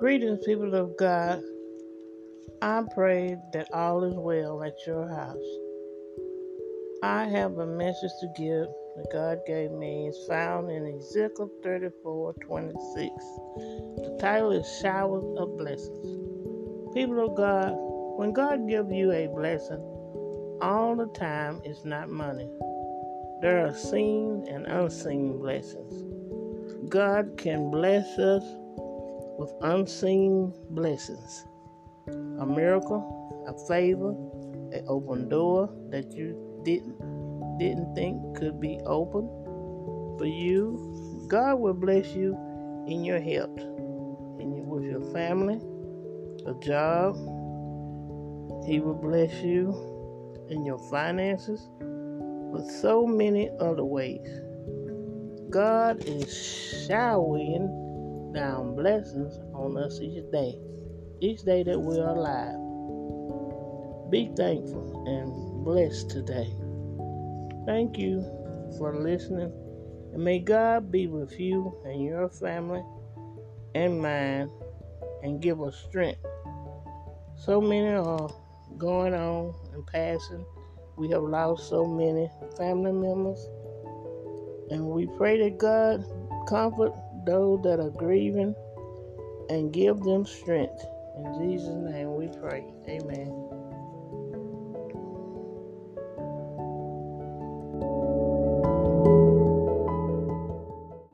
Greetings, people of God. I pray that all is well at your house. I have a message to give that God gave me. It's found in Ezekiel 34 26. The title is Showers of Blessings. People of God, when God gives you a blessing, all the time it's not money. There are seen and unseen blessings. God can bless us with unseen blessings a miracle, a favor, an open door that you didn't didn't think could be open for you. God will bless you in your health, in your, with your family, a job. He will bless you in your finances, with so many other ways. God is showering down blessings on us each day, each day that we are alive. Be thankful and blessed today. Thank you for listening, and may God be with you and your family and mine and give us strength. So many are going on and passing we have lost so many family members. And we pray that God comfort those that are grieving and give them strength. In Jesus' name we pray. Amen.